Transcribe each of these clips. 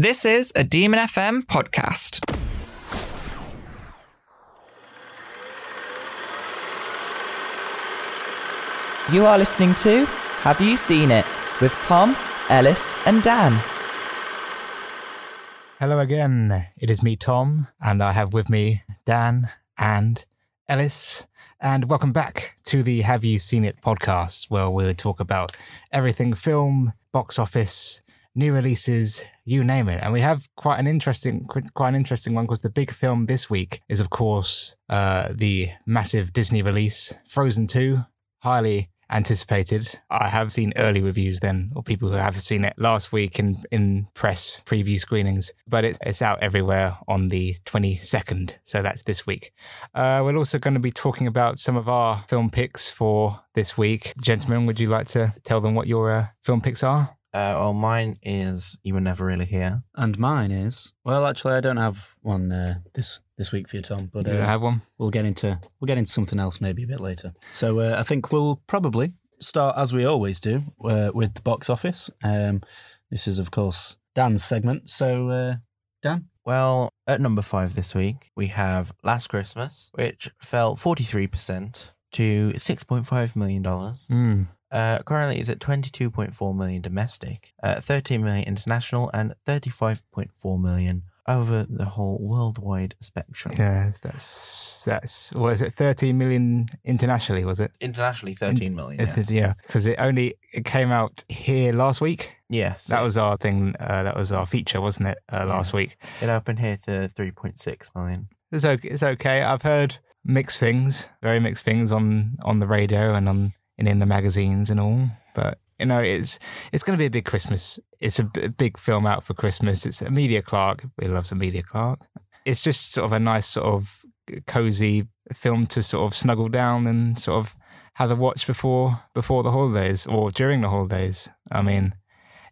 This is a Demon FM podcast. You are listening to Have You Seen It with Tom, Ellis, and Dan. Hello again. It is me, Tom, and I have with me Dan and Ellis. And welcome back to the Have You Seen It podcast, where we'll talk about everything film, box office, new releases, you name it. And we have quite an interesting, quite an interesting one because the big film this week is, of course, uh, the massive Disney release, Frozen 2. Highly anticipated. I have seen early reviews then, or people who have seen it last week in, in press preview screenings, but it, it's out everywhere on the 22nd. So that's this week. Uh, we're also going to be talking about some of our film picks for this week. Gentlemen, would you like to tell them what your uh, film picks are? Uh, well, mine is You Were Never Really Here. And mine is well, actually, I don't have one uh, this this week for you, Tom. But Do you uh, have one? we'll get into we'll get into something else maybe a bit later. So uh, I think we'll probably start as we always do uh, with the box office. Um, this is of course Dan's segment. So uh, Dan, Well, at number five this week, we have Last Christmas, which fell 43% to $6.5 million. Mm. Uh, currently, it's at 22.4 million domestic, uh, 13 million international, and 35.4 million over the whole worldwide spectrum. Yeah, that's that's what is it? Thirteen million internationally, was it? Internationally, 13 million. It yes. yeah, because it only it came out here last week. Yes. That was our thing. Uh, that was our feature, wasn't it? Uh, last week. It opened here to 3.6 million. It's okay. It's okay. I've heard mixed things, very mixed things on on the radio and on and in the magazines and all. But you know, it's it's going to be a big Christmas. It's a big film out for Christmas. It's Emilia Clarke. We loves Emilia Clarke. It's just sort of a nice sort of cozy film to sort of snuggle down and sort of have a watch before before the holidays or during the holidays. I mean,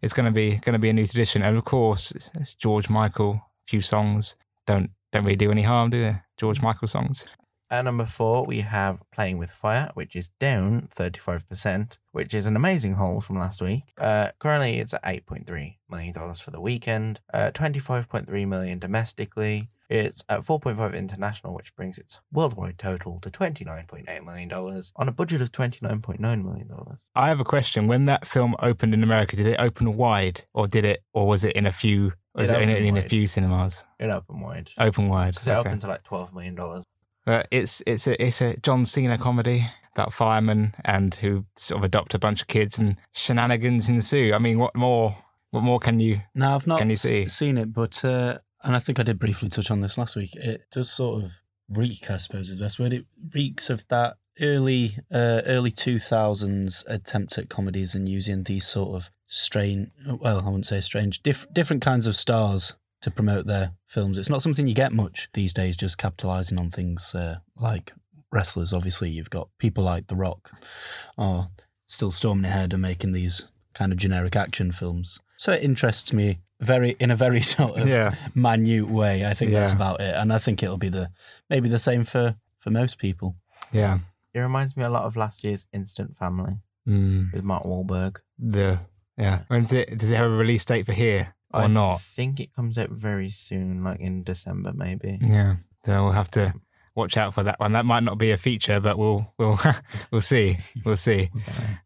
it's going to be going to be a new tradition, and of course, it's- it's George Michael. A few songs don't don't really do any harm, do they? George Michael songs. At number four, we have Playing with Fire, which is down 35%, which is an amazing haul from last week. Uh, currently, it's at $8.3 million for the weekend, uh, 25.3 million domestically. It's at 4.5 international, which brings its worldwide total to $29.8 million on a budget of $29.9 million. I have a question. When that film opened in America, did it open wide, or did it, or was it in a few? Was It it, in, a few cinemas? It opened wide. Open wide. Because it opened to like $12 million. But it's it's a it's a John Cena comedy about firemen and who sort of adopt a bunch of kids and shenanigans ensue. I mean, what more? What more can you? now I've not Can you see? seen it, but uh, and I think I did briefly touch on this last week. It does sort of reek, I suppose, is the best word. It reeks of that early uh, early two thousands attempt at comedies and using these sort of strange, well, I wouldn't say strange, diff- different kinds of stars to promote their films. It's not something you get much these days. Just capitalizing on things uh, like wrestlers. Obviously, you've got people like The Rock, are still storming ahead and making these kind of generic action films. So it interests me very in a very sort of Yeah, minute way. I think that's about it, and I think it'll be the maybe the same for for most people. yeah. It reminds me a lot of last year's Instant Family Mm, with Mark Wahlberg. the yeah. When's it? Does it have a release date for here or I not? think it comes out very soon, like in December maybe. Yeah. Then we'll have to watch out for that one. That might not be a feature, but we'll we'll we'll see. We'll see.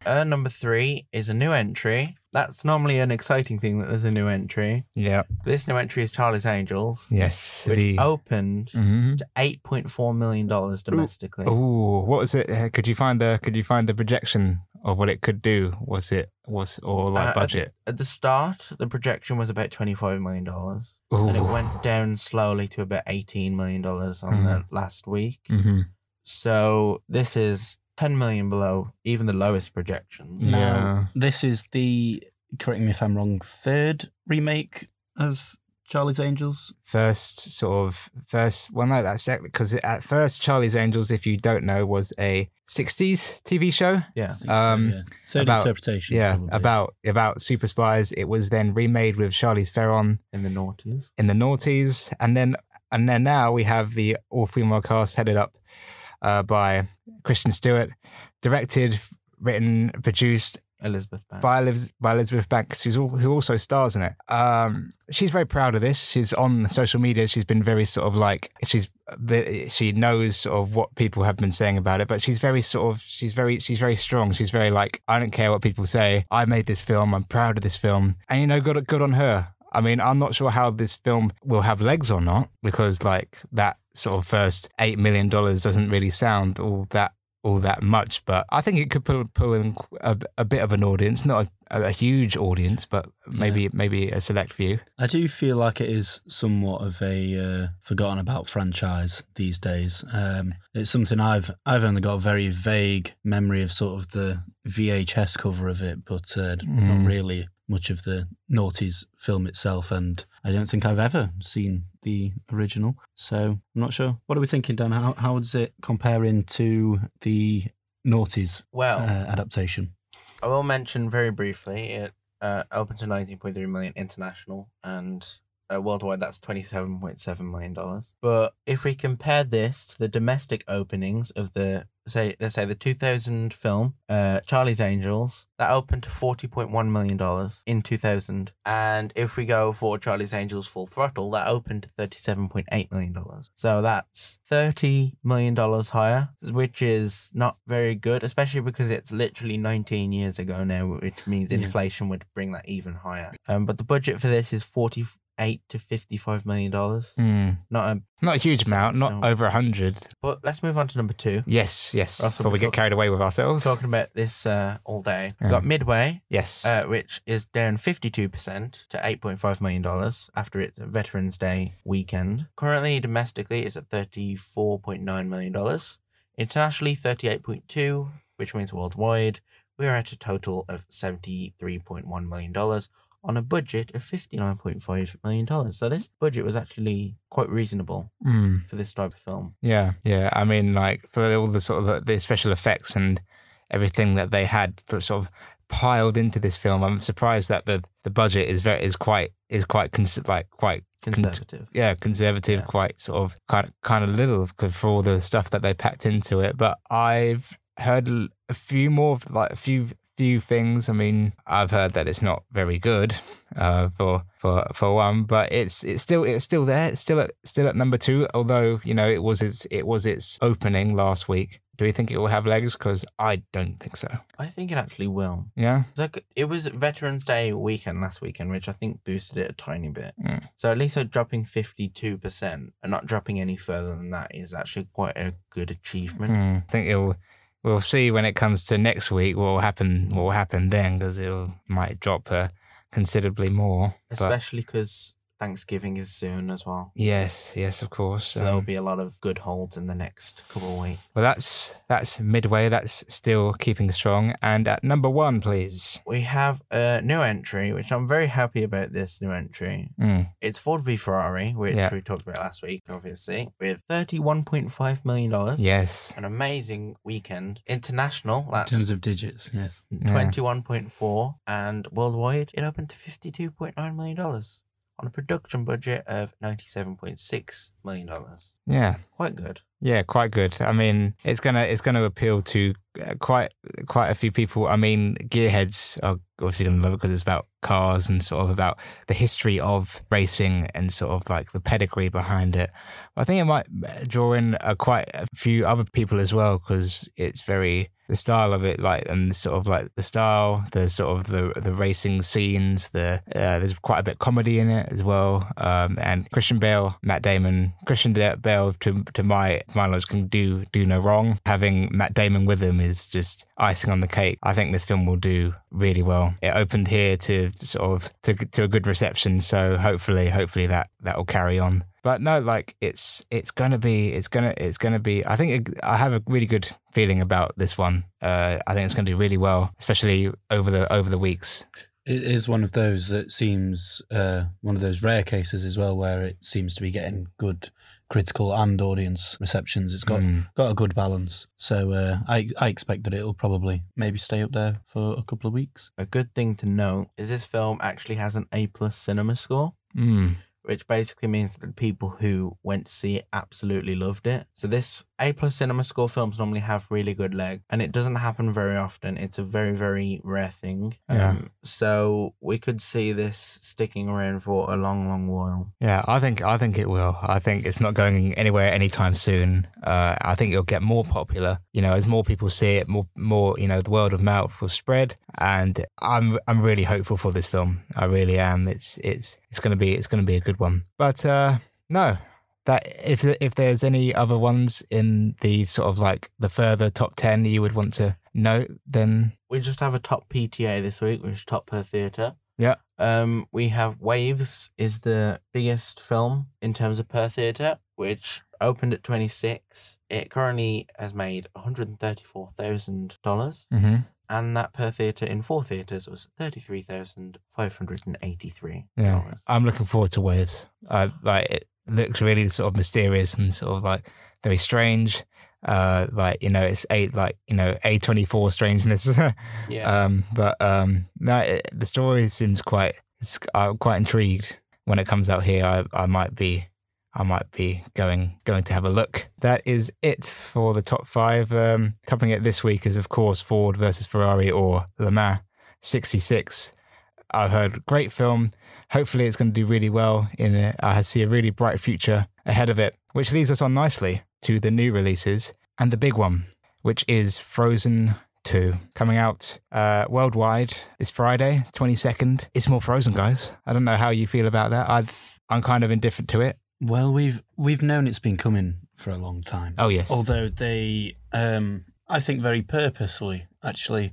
Uh, number three is a new entry. That's normally an exciting thing that there's a new entry. Yeah. This new entry is Charlie's Angels, Yes. which The. opened Mhm. to eight point four million dollars domestically. Oh, what was it? Uh, Could you find a Could you find a projection of what it could do? Was it was or like Uh, at- budget? At the start, the projection was about twenty five million dollars, and it went down slowly to about eighteen million dollars on the last week. hmm So this is ten million below even the lowest projections. Now, Yeah. This is the correct me if I'm wrong. Third remake of Charlie's Angels. First, sort of first. Well, no, that's second because at first, Charlie's Angels, if you don't know, was a '60s TV show. Yeah. I think so, Um, yeah. Third about- interpretation. Yeah, probably. about about super spies. It was then remade with Charlize Theron In the noughties. in the noughties, and then and then now we have the all female cast headed up uh, by Kristen Stewart, directed, written, produced, Elizabeth Banks. by, Eliz- by Elizabeth Banks, who's all, who also stars in it. Um, she's very proud of this. She's on social media. She's been very sort of like she's she knows sort of what people have been saying about it, but she's very sort of she's very she's very strong. She's very like I don't care what people say. I made this film. I'm proud of this film, and you know, good good on her. I mean, I'm not sure how this film will have legs or not because like that sort of first eight million dollars doesn't really sound all that all that much, but I think it could pull pull in a, a bit of an audience, not a, a huge audience, but maybe maybe a select few. I do feel like it is somewhat of a uh, forgotten about franchise these days. Um, it's something I've I've only got a very vague memory of sort of the VHS cover of it, but uh, Mm. not really much of the Naughties film itself. And I don't think I've ever seen the original, so I'm not sure. What are we thinking, Dan? How how does it compare into the Naughties well, uh, adaptation? I will mention very briefly it uh, opened to 19.3 million international and uh, worldwide that's 27.7 million dollars. But if we compare this to the domestic openings of the say let's say the 2000 film uh, Charlie's Angels that opened to 40.1 million dollars in 2000 and if we go for Charlie's Angels Full Throttle that opened to 37.8 million dollars. So that's 30 million dollars higher which is not very good especially because it's literally 19 years ago now which means Yeah. inflation would bring that even higher. Um, but the budget for this is 48 to 55 million dollars. Mm. Not a Not a huge amount, not over a hundred. but let's move on to number 2. Yes, yes. Before we get carried away with ourselves. talking about this uh, all day. Got Midway, Yes. uh, which is down 52% to $8.5 million after its Veterans Day weekend. Currently, domestically, it's at $34.9 million. Internationally, 38.2, which means worldwide, we are at a total of $73.1 million on a budget of $59.5 million. So this budget was actually quite reasonable Mm. for this type of film. Yeah, yeah. I mean, like for all the sort of the, the special effects and everything that they had that sort of piled into this film, I'm surprised that the the budget is very is quite is quite cons- like quite Conservative. yeah conservative, Yeah. quite sort of kind of kind of little for all the stuff that they packed into it. But I've heard a few more like a few few things. I mean, I've heard that it's not very good uh, for for for one, but it's it's still it's still there. It's still at still at number two. Although you know it was its it was its opening last week. Do we think it will have legs? Because I don't think so. I think it actually will. Yeah. Like it was Veterans Day weekend last weekend, which I think boosted it a tiny bit. Mm. So at least dropping fifty two percent and not dropping any further than that is actually quite a good achievement. Hmm, I think it'll. We'll see when it comes to next week what will happen. What will happen then? Because it might drop uh, considerably more. Especially because Thanksgiving is soon as well. yes, yes, of course. So there'll um, be a lot of good holds in the next couple of weeks. Well, that's that's midway. That's still keeping strong. And at number one, please. We have a new entry, which I'm very happy about this new entry. Mm, It's Ford v Ferrari, which Yeah. we talked about last week, obviously, with $31.5 million. yes. An amazing weekend. International, In terms of digits, yes. Yeah. 21.4 and worldwide it opened to 52.9 million dollars on a production budget of 97.6 million dollars Yeah. quite good Yeah, quite good. I mean, it's gonna it's gonna appeal to uh, quite quite a few people. I mean, gearheads are obviously gonna love it because it's about cars and sort of about the history of racing and sort of like the pedigree behind it. I think it might draw in uh, quite a few other people as well because it's very the style of it, like and sort of like the style, the sort of the the racing scenes. The uh, there's quite a bit of comedy in it as well. Um, and Christian Bale, Matt Damon, Christian Bale to to my my knowledge can do do no wrong. Having Matt Damon with him is just icing on the cake. I think this film will do really well. It opened here to sort of to to a good reception, so hopefully hopefully that that will carry on. But no, like it's it's gonna be it's gonna it's gonna be. I think it, I have a really good feeling about this one. Uh, I think it's gonna do really well, especially over the over the weeks. It is one of those that seems uh, one of those rare cases as well, where it seems to be getting good critical and audience receptions. It's got Mm. got a good balance, so uh, I I expect that it'll probably maybe stay up there for a couple of weeks. a good thing to note is this film actually has an a plus cinema score Mm. Which basically means that people who went to see it absolutely loved it. So this A plus cinema score films normally have really good leg, and it doesn't happen very often. It's a very very rare thing. Yeah. Um, so we could see this sticking around for a long long while. Yeah, I think I think it will. I think it's not going anywhere anytime soon. Uh, I think it'll get more popular. You know, as more people see it, more more you know, the word of mouth will spread. And I'm I'm really hopeful for this film. I really am. It's it's it's gonna be it's gonna be a good one. But uh, no, that if if there's any other ones in the sort of like the further top ten you would want to note, then We just have a top PTA this week, which is top per theatre. Yeah. Um, we have Waves is the biggest film in terms of per theatre, which opened at 26. It currently has made $134,000. mm-hmm. And that per theatre in four theatres was $33,583. Yeah, I'm looking forward to Waves. Uh, like it looks really sort of mysterious and sort of like very strange. Uh, like you know, it's a like you know a twenty four strangeness. Yeah. um, but um, no, it, the story seems quite. It's, I'm quite intrigued when it comes out here. I I might be. I might be going going to have a look. That is it for the top five. Um, topping it this week is of course Ford versus Ferrari or Le Mans 66. I've heard great film. Hopefully, it's going to do really well in it. I see a really bright future ahead of it, which leads us on nicely to the new releases and the big one, which is Frozen 2, coming out uh, worldwide this Friday, 22nd. It's more Frozen, guys. I don't know how you feel about that. i I'm kind of indifferent to it. Well, we've we've known it's been coming for a long time. Oh, yes. Although they, um, I think, very purposely actually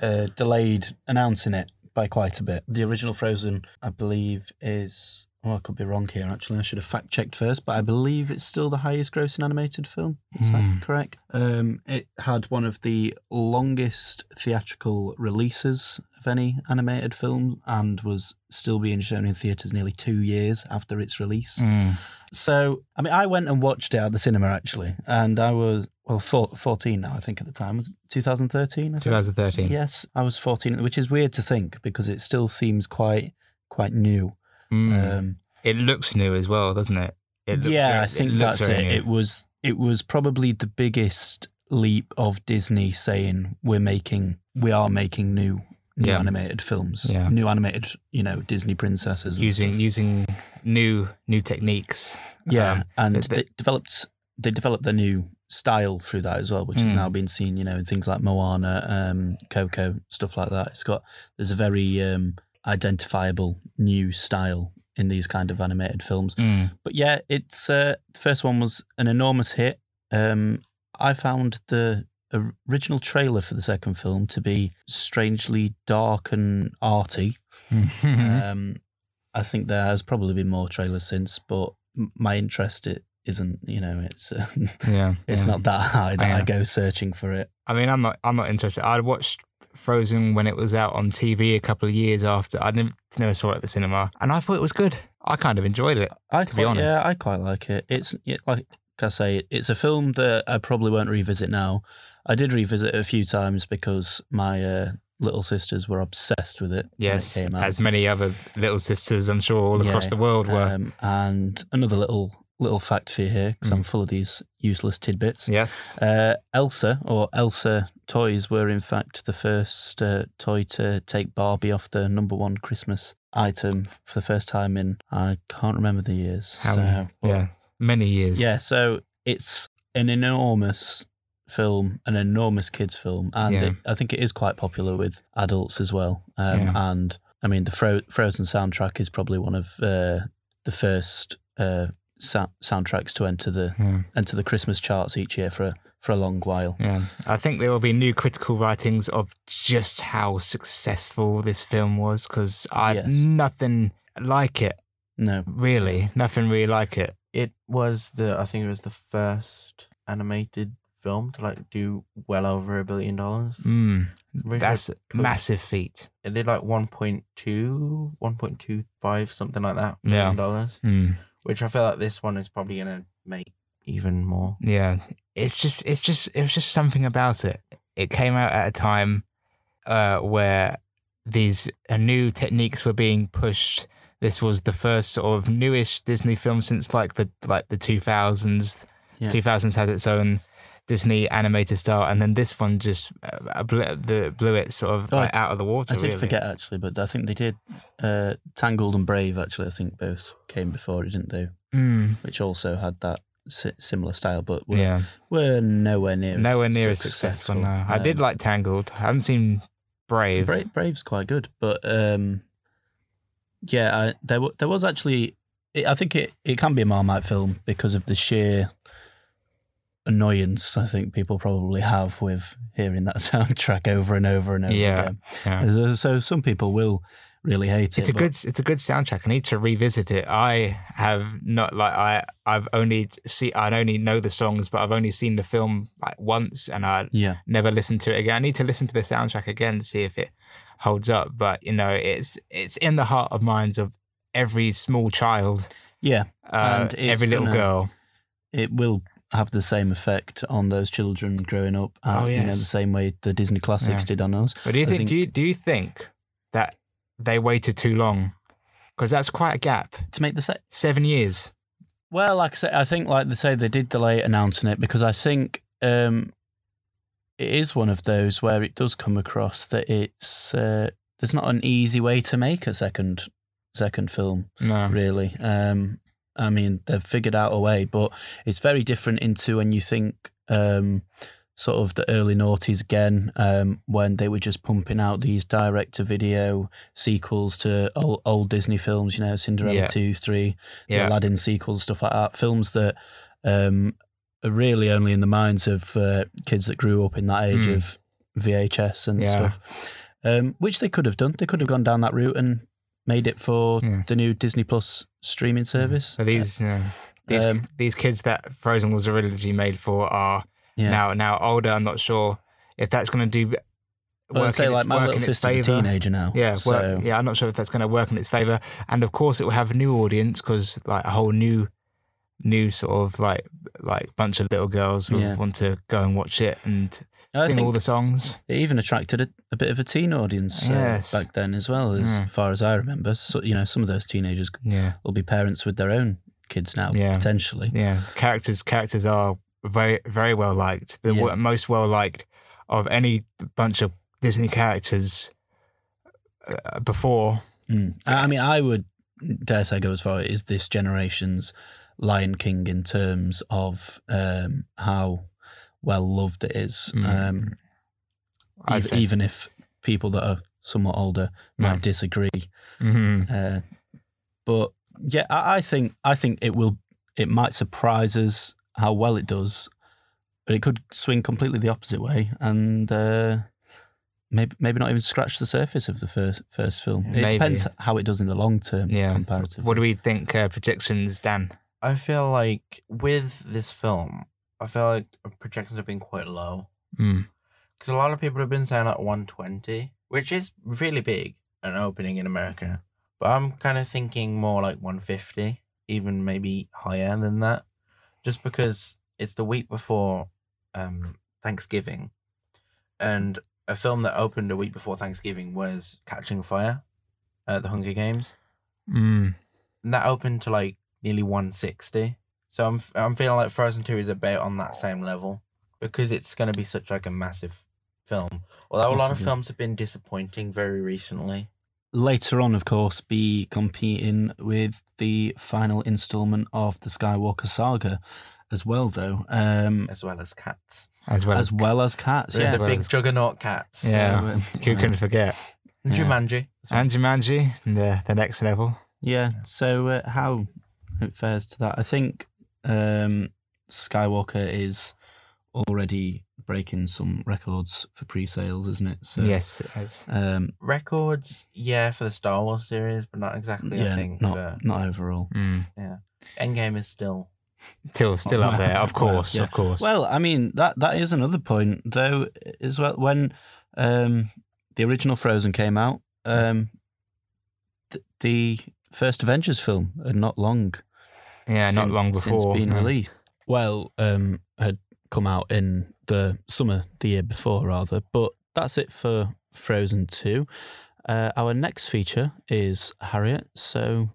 uh, delayed announcing it by quite a bit. The original Frozen, I believe, is. Well, I could be wrong here. Actually, I should have fact checked first, but I believe it's still the highest grossing animated film. Is Hmm. that correct? Um, it had one of the longest theatrical releases of any animated film, and was still being shown in theaters nearly two years after its release. Mm. So, I mean, I went and watched it at the cinema actually, and I was well, four, 14 now, I think at the time. Was it 2013? 2013. Yes, I was 14, which is weird to think because it still seems quite quite new. Mm. Um, it looks new as well, doesn't it? It looks yeah, very- I think looks that's it. new. It was it was probably the biggest leap of Disney saying we're making we are making new new Yeah. animated films, Yeah. new animated you know Disney princesses, using stuff. using new new techniques. Yeah, Um, and the- they developed they developed a new style through that as well, which has Mm. now been seen, you know, in things like Moana, um, Coco, stuff like that. It's got there's a very um, identifiable new style in these kind of animated films. Mm. But yeah, it's uh, the first one was an enormous hit. Um, I found the original trailer for the second film to be strangely dark and arty. Um, I think there has probably been more trailers since, but my interest it isn't. You know, it's uh, yeah, it's yeah. not that high that I go searching for it. I mean, I'm not. I'm not interested. I watched Frozen when it was out on TV a couple of years after. I never, never saw it at the cinema, and I thought it was good. I kind of enjoyed it. I To be quite- honest. yeah, I quite like it. It's yeah, like I say, it's a film that I probably won't revisit now. I did revisit it a few times because my uh, little sisters were obsessed with it. when it Yes, came out. as many other little sisters, I'm sure, all across Yeah, the world were. Um, and another little little fact for you here, because I'm full of these useless tidbits. Mm. yes. Uh, Elsa or Elsa toys were in fact the first uh, toy to take Barbie off the number one Christmas item for the first time in I can't remember the years. How- so, but- yeah. Many years. yeah. So it's an enormous film, an enormous kids film, and Yeah. it, I think it is quite popular with adults as well. Um, Yeah. And I mean, the Fro- Frozen soundtrack is probably one of uh, the first uh, sa- soundtracks to enter the Yeah. enter the Christmas charts each year for a, for a long while. Yeah, I think there will be new critical writings of just how successful this film was because I Yes. nothing like it No, really, nothing really like it. It was the I think it was the first animated film to like do well over a billion dollars. Mm, that's a massive feat. It did like 1.2, 1.25, something like that Yeah. million dollars. Mm, Which I feel like this one is probably gonna make even more. yeah, it's just, it's just, it was just something about it. It came out at a time uh, where these uh, new techniques were being pushed. this was the first sort of newish Disney film since like the like the two thousands. Two thousands had its own Disney animated style, and then this one just uh, blew, the, blew it sort of Oh, like out of the water. I did really. forget actually, but I think they did. Uh, Tangled and Brave actually, I think both came before it, didn't they? Mm, Which also had that si- similar style, but were, yeah, were nowhere near nowhere near as successful. No, I did Um, like Tangled. I haven't seen Brave. Bra- Brave's quite good, but um, yeah, I, there wa- there was actually. It, I think it, it can be a Marmite film because of the sheer annoyance I think people probably have with hearing that soundtrack over and over and over Yeah, again. yeah. So, so some people will really hate It's it. a but- good it's a good soundtrack. I need to revisit it. I have not like I I've only see I only know the songs, but I've only seen the film like once, and I Yeah, never listened to it again. I need to listen to the soundtrack again to see if it holds up. But you know, it's it's in the heart of minds of every small child, yeah, uh, And every little gonna- girl. it will have the same effect on those children growing up. uh, Oh, you know, the same way the Disney classics Yeah. did on us. But do you think, think- do you do you think that they waited too long? Because that's quite a gap. To make the set, Seven years. Well, like I say, I think like they say they did delay announcing it because I think um, it is one of those where it does come across that it's uh, there's not an easy way to make a second second film No. really. Um, I mean, they've figured out a way, but it's very different into when you think um, sort of the early noughties again, um, when they were just pumping out these direct to video sequels to old, old Disney films, you know, Cinderella Yeah. 2, 3, the Yeah. Aladdin sequels, stuff like that. Films that um, are really only in the minds of uh, kids that grew up in that age Mm. of VHS and Yeah. stuff, um, which they could have done. They could have gone down that route and made it for Yeah. the new Disney Plus streaming service. So these uh, these Um, these kids that Frozen was originally made for are yeah. now now older. I'm not sure if that's going to do Well, I'd work say in like its, my little sister's a teenager now. Yeah, so work, yeah. I'm not sure if that's going to work in its favor, and of course it will have a new audience because like a whole new, new sort of like like bunch of little girls will Yeah. want to go and watch it and I sing all the songs. it even attracted a, a bit of a teen audience uh, Yes. back then as well, as Mm. far as I remember. So you know, some of those teenagers Yeah, will be parents with their own kids now, Yeah. potentially. yeah. Characters characters are very very well liked. The Yeah. most well liked of any bunch of Disney characters uh, before. Mm. I I mean, I would dare say go as far is this generation's Lion King in terms of um, how well loved it is. Mm. Um, I'd even, even if people that are somewhat older might Yeah. disagree. Mhm. Uh, but yeah, I, I think I think it will. It might surprise us how well it does, but it could swing completely the opposite way, and uh, maybe maybe not even scratch the surface of the first first film. It Maybe. depends how it does in the long term. Yeah. comparatively. What do we think? Uh, projections, Dan. I feel like with this film, I feel like projections have been quite low Mm. because a lot of people have been saying like 120, which is really big an opening in America. But I'm kind of thinking more like 150, even maybe higher than that, just because it's the week before um, Thanksgiving, and a film that opened a week before Thanksgiving was Catching Fire, at the Hunger Games. Mm. and that opened to like nearly 160. So I'm I'm feeling like Frozen 2 is about on that same level because it's going to be such like a massive film. Although a lot of films have been disappointing very recently. later on, of course, be competing with the final installment of the Skywalker saga, as well, though, um, as well as cats. As well as well as cats. Yeah, Yeah, the well big as- juggernaut cats. Yeah. So, Who can forget? And Yeah. Jumanji. And Jumanji, the the next level. Yeah. So uh, how it fares to that? I think um, Skywalker is already breaking some records for pre-sales, isn't it? So yes, it is. Um, Records, yeah, for the Star Wars series, but not exactly. Yeah, I yeah, think not for not overall. Mm. Endgame is still. Still, still up there. Of course, yeah. of course. Well, I mean that that is another point though as well. When um, the original Frozen came out, um, th- the first Avengers film had not long yeah, not sin- long since before. being no. released. Well, um, had come out in the summer the year before, rather. But that's it for Frozen Two. Uh, our next feature is Harriet. So,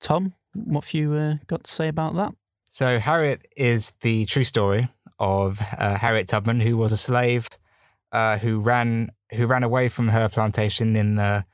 Tom, what have you uh, got to say about that? So Harriet is the true story of uh, Harriet Tubman, who was a slave uh, who ran who ran away from her plantation in the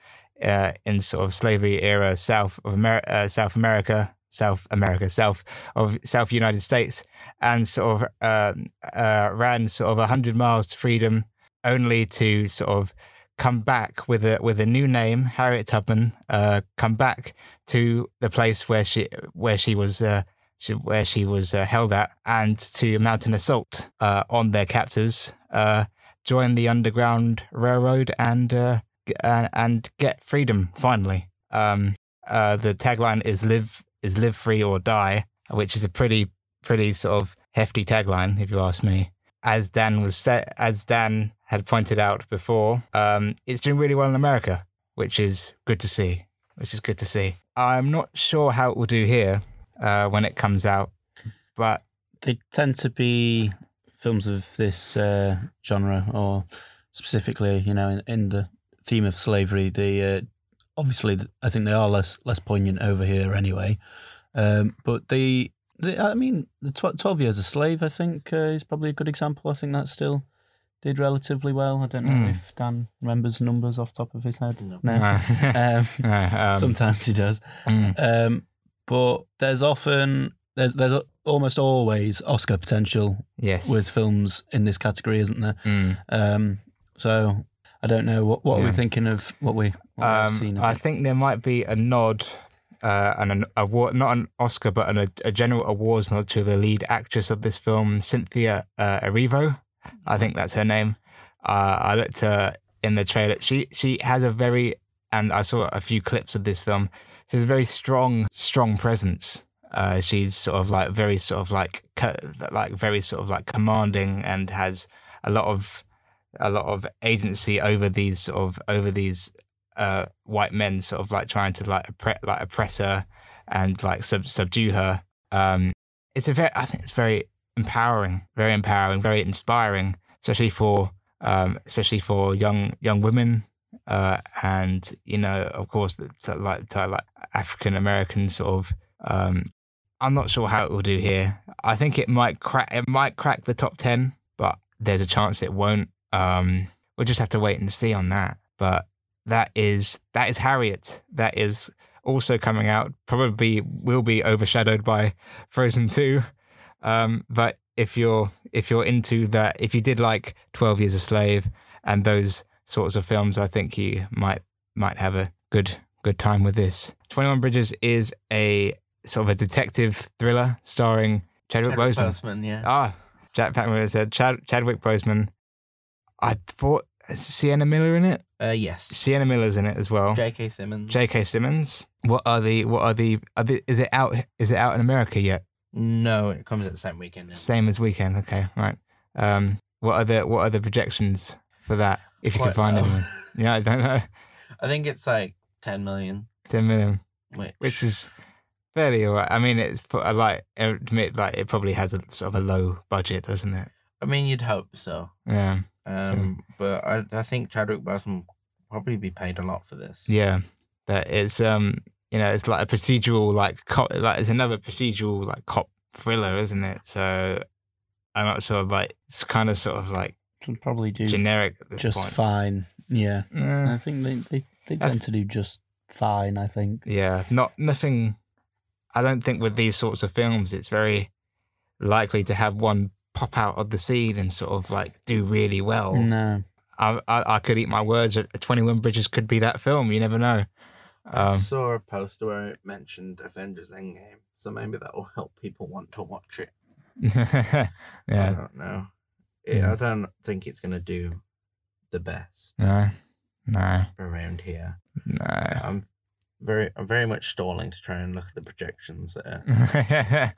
uh, in sort of slavery era South of America, uh, South America, South America, South of South United States, and sort of um, uh, ran sort of hundred miles to freedom, only to sort of come back with a with a new name, Harriet Tubman, uh, come back to the place where she where she was uh, she, where she was uh, held at, and to mount an assault uh, on their captors, uh, join the Underground Railroad, and uh, uh, and get freedom finally. Um, uh, the tagline is "Live is live free or die," which is a pretty pretty sort of hefty tagline, if you ask me. As Dan was set, as Dan had pointed out before, um, it's doing really well in America, which is good to see. Which is good to see. I'm not sure how it will do here uh, when it comes out, but They tend to be films of this uh, genre, or specifically, you know, in, in the theme of slavery. They uh, obviously, I think they are less less poignant over here anyway. Um, but the, they, I mean, the tw- Twelve Years a Slave, I think, uh, is probably a good example. I think that still did relatively well. I don't know Mm. if Dan remembers numbers off the top of his head. No. um, No, um, sometimes he does. mm, Um, but there's often there's there's almost always Oscar potential yes. with films in this category, isn't there? Mm. Um, so I don't know what what are we thinking of what we what we've Um. I think there might be a nod, uh, and an award, not an Oscar, but an, a general awards nod to the lead actress of this film, Cynthia uh, Erivo. I think that's her name. Uh, I looked her in the trailer. She she has a very, and I saw a few clips of this film. She has a very strong, strong presence. Uh, she's sort of like very sort of like like very sort of like commanding and has a lot of a lot of agency over these sort of over these uh, white men sort of like trying to like oppre- like oppress her and like sub- subdue her. Um, it's a very I think it's very empowering, very empowering, very inspiring, especially for um, especially for young young women. Uh, and you know, of course, the, like like African American sort of. Um, I'm not sure how it will do here. I think it might crack. It might crack the top ten, but there's a chance it won't. Um, we'll just have to wait and see on that. But that is that is Harriet. That is also coming out. Probably will be overshadowed by Frozen Two. Um, but if you're if you're into that, if you did like Twelve Years a Slave and those sorts of films, I think you might might have a good good time with this. Twenty One Bridges is a sort of a detective thriller starring Chadwick Chadwick Boseman. Boseman, yeah. Ah, Jack Packman said Chad, Chadwick Boseman. I thought Sienna Miller in it. Uh, yes. Sienna Miller's in it as well. J.K. Simmons. J.K. Simmons. What are the what are the, are the is it out is it out in America yet? No, it comes at the same weekend. now. Same as weekend. Okay, right. Um, what are the what are the projections for that? If you can find low. anyone. Yeah, I don't know. I think it's like 10 million, Ten million, which, which is fairly alright. I mean, it's I like admit like it probably has a sort of a low budget, doesn't it? I mean, you'd hope so. Yeah, Um, But I, I think Chadwick Boseman will probably be paid a lot for this. yeah. That it's um you know it's like a procedural like cop like it's another procedural like cop thriller, isn't it? So I'm not sure like it's kind of sort of like It'll probably do generic at this just point. fine. Yeah. I think they they, they I tend to do just fine. I think. Yeah, not nothing. I don't think with these sorts of films, it's very likely to have one pop out of the scene and sort of like do really well. No, I, I, I could eat my words. Twenty One Bridges could be that film. You never know. I Um, saw a poster where it mentioned Avengers Endgame, so maybe that will help people want to watch it. yeah. I don't know. It, Yeah. I don't think it's going to do the best no, no, around here. no. I'm very, I'm very much stalling to try and look at the projections there.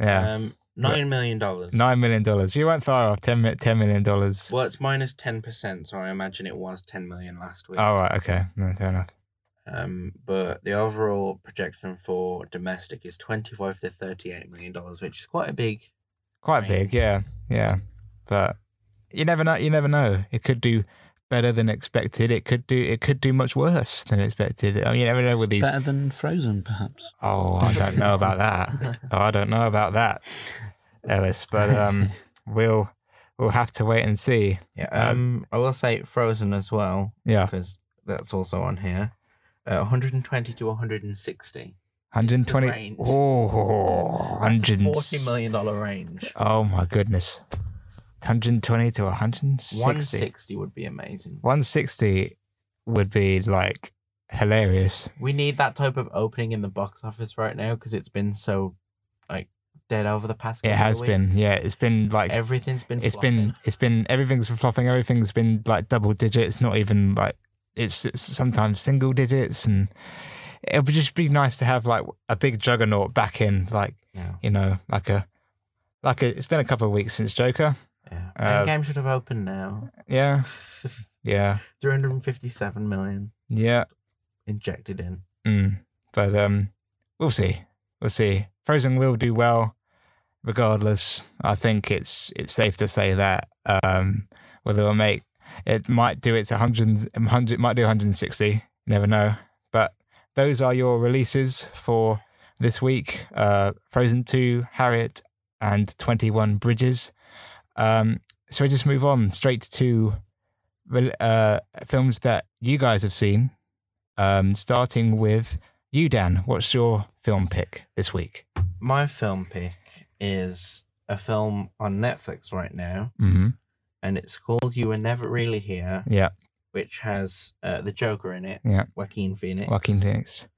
yeah, Um, nine million dollars. nine million dollars. You weren't far off. Ten, $10 million. Well, it's minus ten percent, so I imagine it was ten million last week. Oh right, okay, no, fair enough. Um, but the overall projection for domestic is twenty-five to thirty-eight million dollars, which is quite a big. Quite Right. big, yeah, yeah. But you never know. You never know. It could do better than expected. It could do it could do much worse than expected. I mean, you never know with these. Better than Frozen, perhaps. Oh, I don't know about that. Oh, I don't know about that, Ellis. But um, we'll we'll have to wait and see. Yeah. Um, I will say Frozen as well Yeah, because that's also on here. Uh, 120 to 160. 120. range. Oh, That's a 100. $40 million range. Oh my goodness. 120 to 160. 160 would be amazing. 160 would be like hilarious. We need that type of opening in the box office right now because it's been so like dead over the past. It has been. Yeah, it's been like Everything's been. it's flopping. been it's been everything's been flopping everything's been like double digits not even like it's, it's sometimes single digits and it would just be nice to have like a big juggernaut back in like Yeah. you know like a like a it's been a couple of weeks since joker Yeah. Uh, Endgame should have opened now. yeah. Yeah. 357 million. Yeah. Injected in. mm. but um we'll see. We'll see. Frozen will do well regardless. I think it's it's safe to say that um whether it'll make it might do its 100 100 might do 160 you never know. But those are your releases for this week. Uh frozen 2 harriet and 21 bridges um so we just move on straight to uh films that you guys have seen um starting with you dan what's your film pick this week My film pick is a film on Netflix right now, mm-hmm. and it's called You Were Never Really Here, yeah which has uh, the Joker in it. Yeah. Joaquin Phoenix. Joaquin Phoenix,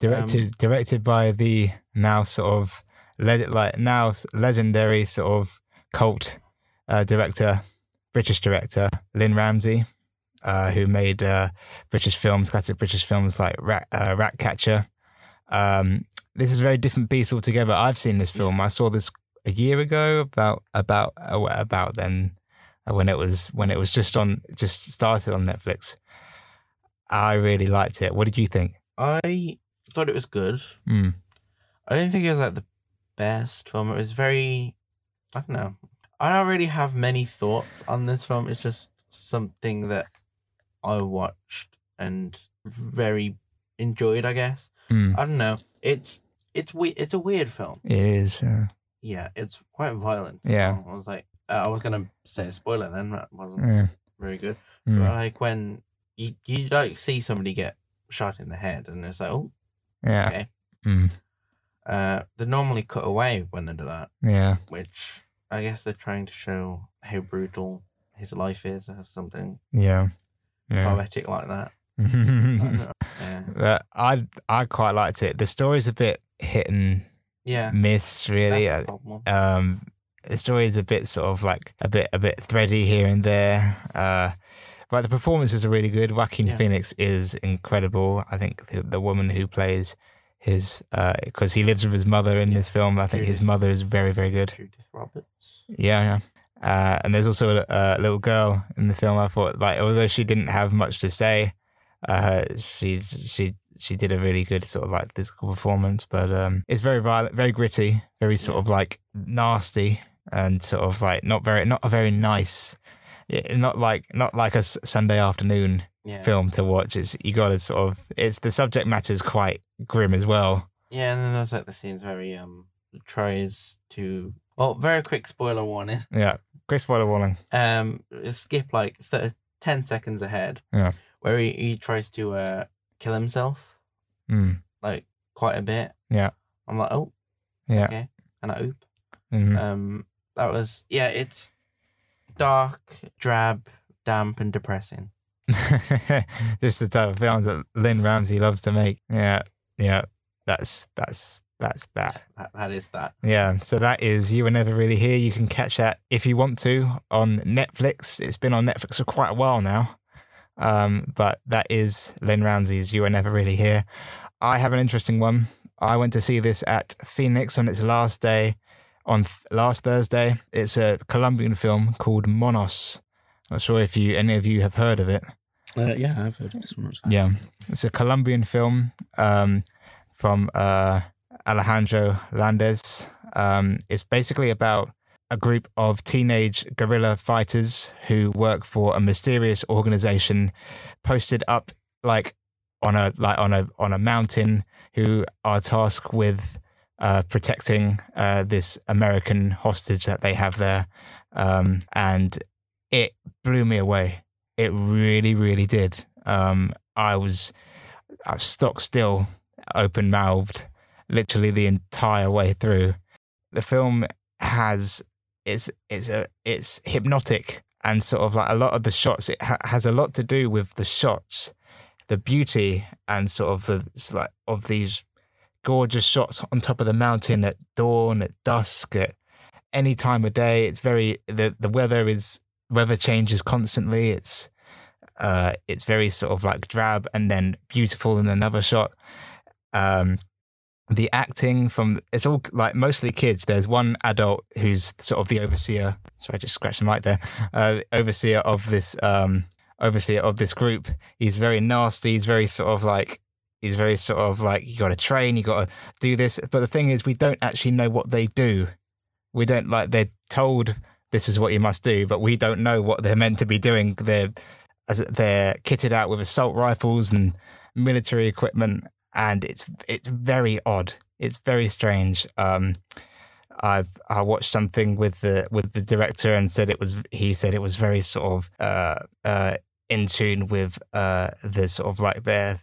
directed directed by the now sort of le- like now legendary sort of cult uh, director, British director Lynne Ramsay, uh, who made uh, British films, classic British films like Rat, uh, Ratcatcher. Um, this is a very different beast altogether. I've seen this film. I saw this a year ago, about about uh, about then uh, when it was when it was just on just started on Netflix. I really liked it. What did you think? I thought it was good. Mm. I didn't think it was like the best film. It was very, I don't know. I don't really have many thoughts on this film. It's just something that I watched and very enjoyed. I guess Mm. I don't know. It's it's we it's a weird film. It is. Uh, Yeah, it's quite violent. Yeah. I was like, uh, I was gonna say a spoiler then. That wasn't yeah. very good. Mm. But like when you you like see somebody get shot in the head, and it's like, oh, Yeah. okay. Mm. Uh, they normally cut away when they do that, Yeah. which I guess they're trying to show how brutal his life is, or something Yeah. Yeah. poetic like that. I yeah, I I quite liked it. The story's a bit hit and yeah. miss, really. that's the problem. Um, the story is a bit sort of like a bit a bit thready here and there. Uh, but the performances are really good. Joaquin Yeah. Phoenix is incredible. I think the, the woman who plays his because he lives with his mother in Yeah. this film. I think his mother is very very good. Judith Roberts. Yeah, yeah. Uh, and there's also a, a little girl in the film. I thought, like, although she didn't have much to say, uh, she she she did a really good sort of like physical performance. But um, it's very violent, very gritty, very sort Yeah. of like nasty, and sort of like not very not a very nice, yeah, not like not like a Sunday afternoon Yeah. film to watch. It's you got to sort of it's the subject matter is quite grim as well. Yeah, and then there's like the scenes where he um tries to. Well, very quick spoiler warning. Yeah, quick spoiler warning. Um, skip like th- ten seconds ahead. Yeah. Where he, he tries to uh kill himself Mm, like quite a bit. Yeah. I'm like, oh, yeah. okay, and I oop. mhm. Um, that was yeah. It's dark, drab, damp, and depressing. just the type of films that Lynne Ramsay loves to make. Yeah, yeah, that's that's that's that. That, that is that. Yeah, so that is You Were Never Really Here. You can catch that if you want to on Netflix. It's been on Netflix for quite a while now, um, but that is Lynne Ramsay's You Were Never Really Here. I have an interesting one. I went to see this at Phoenix on its last day, on th- last Thursday. It's a Colombian film called Monos. I'm not sure if you any of you have heard of it. Uh, yeah, I've heard of this one. actually. Yeah, it's a Colombian film um, from uh, Alejandro Landes. Um, it's basically about a group of teenage guerrilla fighters who work for a mysterious organization posted up like on a like on a on a mountain who are tasked with uh, protecting uh, this American hostage that they have there, um, and it blew me away. It really, really did. Um, I was I stock still, open mouthed, literally the entire way through. The film has it's it's a it's hypnotic and sort of like a lot of the shots. It ha- has a lot to do with the shots, the beauty and sort of the like of these gorgeous shots on top of the mountain at dawn, at dusk, at any time of day. It's very the the weather is weather changes constantly. It's uh it's very sort of like drab and then beautiful in another shot. Um the acting from it's all like mostly kids. There's one adult who's sort of the overseer. Sorry, I just scratched the mic there. Uh, overseer of this um overseer of this group. He's very nasty. He's very sort of like he's very sort of like you got to train, you got to do this. But the thing is, we don't actually know what they do. We don't like they're told this is what you must do, but we don't know what they're meant to be doing. They're as they're kitted out with assault rifles and military equipment, and it's it's very odd. It's very strange. Um, I've I watched something with the with the director and said it was he said it was very sort of uh, uh, in tune with uh, the sort of like their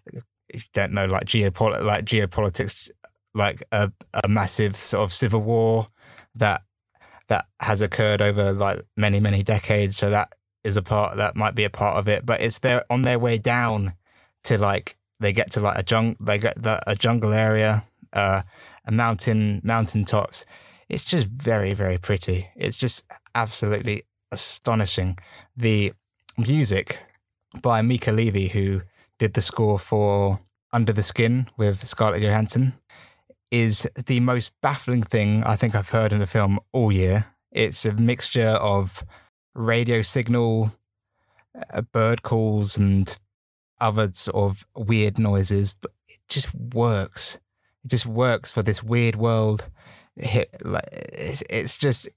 if you don't know like geopolit like geopolitics like a, a massive sort of civil war that that has occurred over like many many decades so that is a part that might be a part of it but it's they're on their way down to like they get to like a jung they get the, a jungle area uh a mountain mountain tops it's just very very pretty. It's just absolutely astonishing. The music by Mica Levi who did the score for Under the Skin with Scarlett Johansson is the most baffling thing I think I've heard in a film all year. It's a mixture of radio signal, uh, bird calls, and other sort of weird noises, but it just works. It just works for this weird world. It's just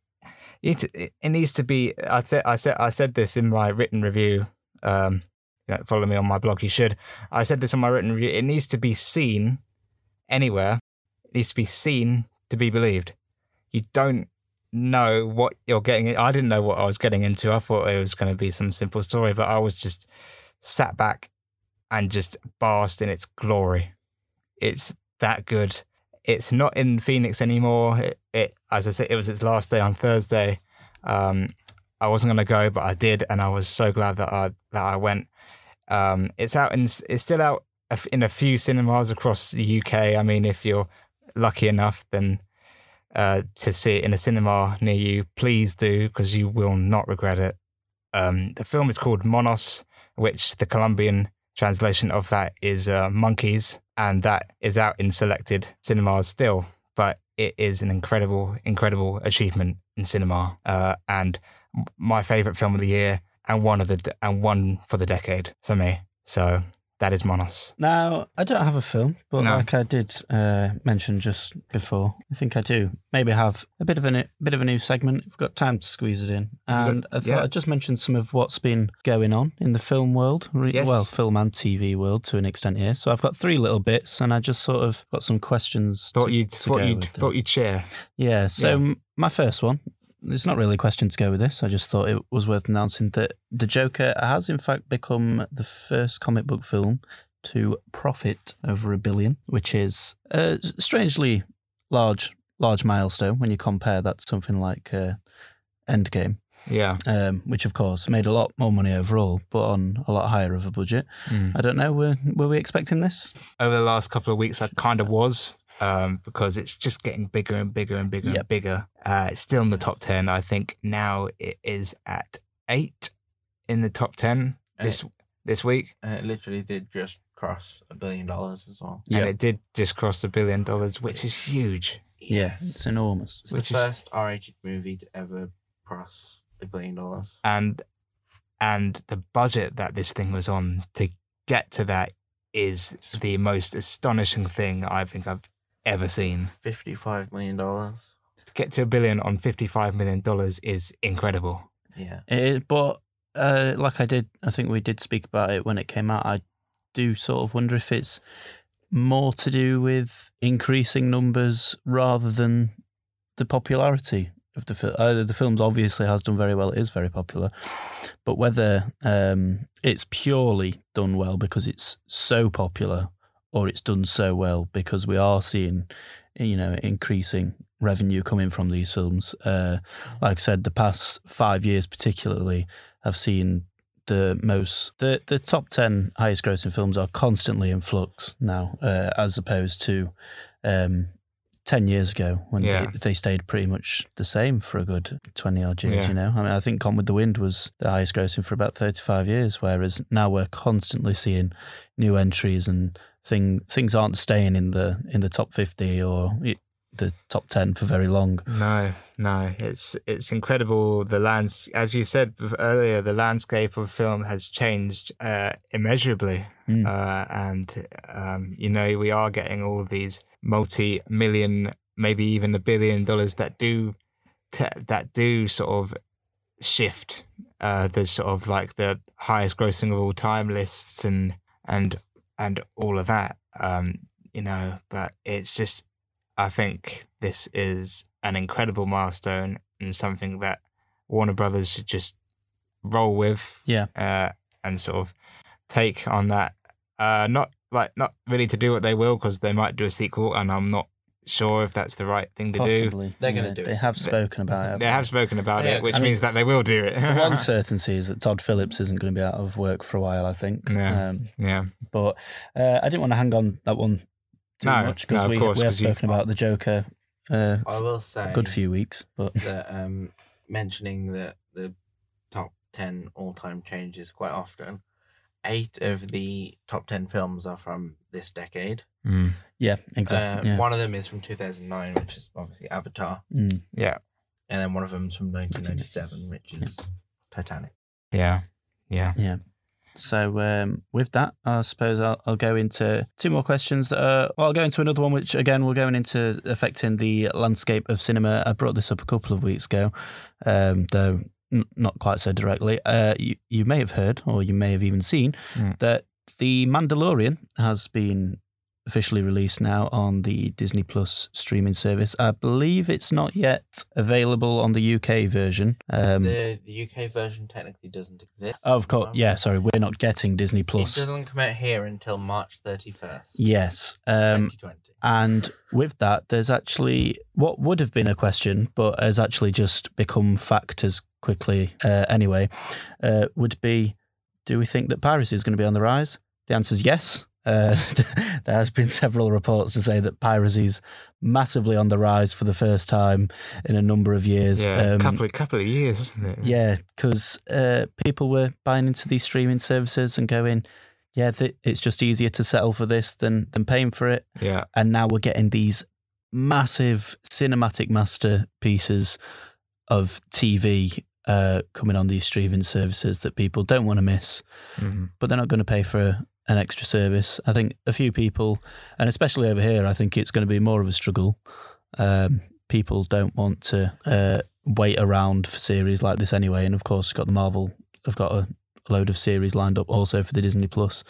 it, needs to be. I said I said I said this in my written review. Um, you know, follow me on my blog. You should. I said this on my written review. It needs to be seen anywhere. It needs to be seen to be believed. You don't know what you're getting. I didn't know what I was getting into. I thought it was going to be some simple story, but I was just sat back and just basked in its glory. It's that good. It's not in Phoenix anymore. It, it as I said, it was its last day on Thursday. Um, I wasn't going to go, but I did, and I was so glad that I that I went. Um, it's out in it's still out in a few cinemas across the UK. I mean, if you're lucky enough, then uh, to see it in a cinema near you, please do because you will not regret it. Um, the film is called Monos, which the Colombian translation of that is uh, monkeys, and that is out in selected cinemas still. But it is an incredible, incredible achievement in cinema, uh, and my favorite film of the year and one of the and one for the decade for me. So that is Monos. Now, I don't have a film, but No. like I did uh, mention just before, I think I do. Maybe have a bit of a new- bit of a new segment if we've got time to squeeze it in. And I thought yeah. I'd just mention some of what's been going on in the film world, Yes. well, film and TV world to an extent here. So I've got three little bits, and I just sort of got some questions. Thought to, you'd to thought you'd with them. you'd share. Yeah. So Yeah. my first one. It's not really a question to go with this. I just thought it was worth announcing that the Joker has in fact become the first comic book film to profit over a billion, which is a strangely large large milestone when you compare that to something like uh, Endgame, Yeah. um, which of course made a lot more money overall, but on a lot higher of a budget. Mm. I don't know. Were were we expecting this? Over the last couple of weeks, I kind of was um, because it's just getting bigger and bigger and bigger Yep. and bigger. Uh, it's still in the top ten. I think now it is at eight in the top ten And this this week, And it literally did just cross a billion dollars as well. and it did just cross a billion dollars, which is huge. Yeah, it's enormous. It's Which the is- first R-rated movie to ever cross a billion dollars. and and the budget that this thing was on to get to that is the most astonishing thing I think I've ever seen. Fifty-five million dollars. to get to a billion on fifty-five million dollars is incredible. Yeah. It, but uh, like I did, I think we did speak about it when it came out. I do sort of wonder if it's more to do with increasing numbers rather than the popularity of the film. Uh, the films obviously has done very well; it is very popular, but whether um, it's purely done well because it's so popular, or it's done so well because we are seeing, you know, increasing revenue coming from these films. Uh, like I said, the past five years particularly have seen the most the the top 10 highest grossing films are constantly in flux now uh, as opposed to um 10 years ago when Yeah. they, they stayed pretty much the same for a good 20 odd years Yeah. you know i mean i think gone with the wind was the highest grossing for about 35 years whereas now we're constantly seeing new entries and thing things aren't staying in the in the top 50 or the top 10 for very long No, no, it's it's incredible. The lands, as you said earlier, the landscape of film has changed uh, immeasurably, Mm. uh, and um, you know we are getting all these multi-million, maybe even a billion dollars that do that do sort of shift uh, the sort of like the highest grossing of all time lists and and and all of that. Um, you know, but it's just I think this is an incredible milestone and something that Warner Brothers should just roll with. Yeah. Uh, and sort of take on that. Uh, not like not really to do what they will because they might do a sequel, and I'm not sure if that's the right thing to do. They're gonna Yeah, do They it. have spoken about it. They have spoken about Yeah, it, which I mean, means that they will do it. the one certainty is that Todd Phillips isn't going to be out of work for a while. I think. Yeah. Um, yeah, but uh, I didn't want to hang on that one too No, much because no, of we, course, we have 'cause you've- spoken about the Joker uh, I will say a good few weeks. But that um, mentioning that the top 10 all time changes quite often. Eight of the top 10 films are from this decade. Mm. yeah, Uh, exactly. yeah. One of them is from 2009, which is obviously Avatar. Mm. yeah, And then one of them's from 1997, which is Titanic. Yeah. Yeah, yeah. So um, with that, I suppose I'll, I'll go into two more questions. That are, well, I'll go into another one, which again we're going into affecting the landscape of cinema. I brought this up a couple of weeks ago, um, though n- not quite so directly. Uh, you, you may have heard, or you may have even seen, Mm. that the Mandalorian has been officially released now on the Disney Plus streaming service. I believe it's not yet available on the UK version. Um, the, the UK version technically doesn't exist. of course, yeah. Sorry, we're not getting Disney Plus. It doesn't come out here until March 31st, Yes. Um, 2020. and with that, there's actually what would have been a question, but has actually just become fact as quickly uh, anyway, uh, would be do we think that piracy is going to be on the rise? The answer is yes. Uh, there has been several reports to say that piracy is massively on the rise for the first time in a number of years. Yeah, Um, couple of couple of years, isn't it? yeah, because uh, people were buying into these streaming services and going, yeah, th- it's just easier to settle for this than than paying for it yeah, and now we're getting these massive cinematic masterpieces of TV uh, coming on these streaming services that people don't want to miss, Mhm. but they're not going to pay for an extra service. I think a few people, and especially over here, I think it's going to be more of a struggle. Um, people don't want to uh, wait around for series like this anyway, and of course, got the Marvel. I've got a load of series lined up also for the Disney Plus.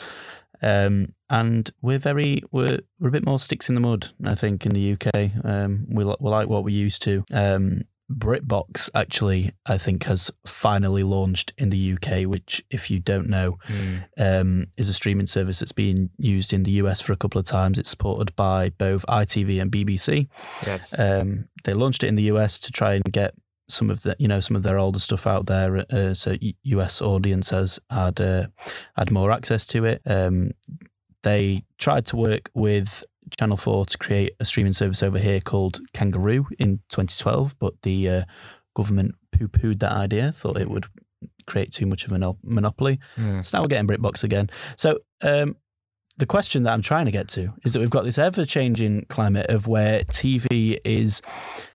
Um, and we're very we're we're a bit more sticks in the mud, I think, in the UK. Um, we we like what we used to. Um, BritBox actually, I think, has finally launched in the UK, which, if you don't know, Mm. um, is a streaming service that's been used in the US for a couple of times. It's supported by both ITV and BBC. yes, Um, they launched it in the US to try and get some of the you know some of their older stuff out there, uh, so US audiences had uh, had more access to it. Um, they tried to work with Channel Four to create a streaming service over here called Kangaroo in 2012, but the uh, government poo pooed that idea, thought it would create too much of a mono- monopoly. yes. So now we're getting BritBox again. So um, the question that I'm trying to get to is that we've got this ever changing climate of where TV is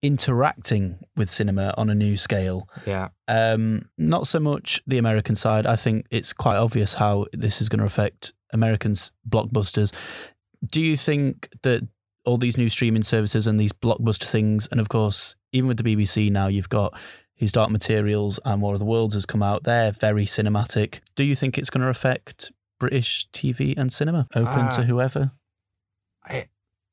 interacting with cinema on a new scale. yeah, Um, not so much the American side. I think it's quite obvious how this is going to affect Americans' blockbusters. Do you think that all these new streaming services and these blockbuster things. And of course, even with the BBC now, you've got His Dark Materials and War of the Worlds has come out. They're very cinematic. Do you think it's going to affect British TV and cinema? Open Ah. to whoever? it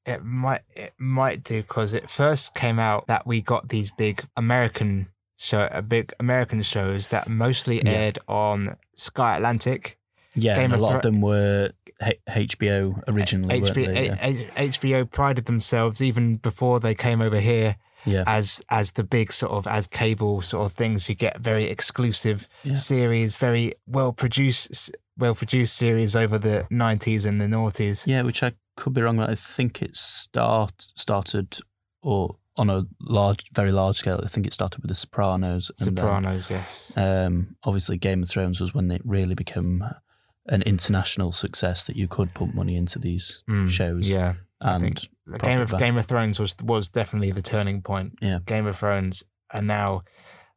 it might it might do because it first came out that we got these big American show, uh, big American shows that mostly Yeah. aired on Sky Atlantic. Yeah, Game and a lot of them were H- HBO originally. HBO, they? yeah. H- HBO prided themselves even before they came over here yeah. as as the big sort of as cable sort of things. You get very exclusive Yeah. series, very well produced, well produced series over the nineties and the noughties. Yeah, which I could be wrong. but I think it start started or on a large, very large scale. I think it started with The Sopranos. and then, Sopranos, yes. um, obviously, Game of Thrones was when it really became an international success that you could put money into these Mm, shows. Yeah. I and think Game of back. Game of Thrones was was definitely the turning point. Yeah. Game of Thrones and now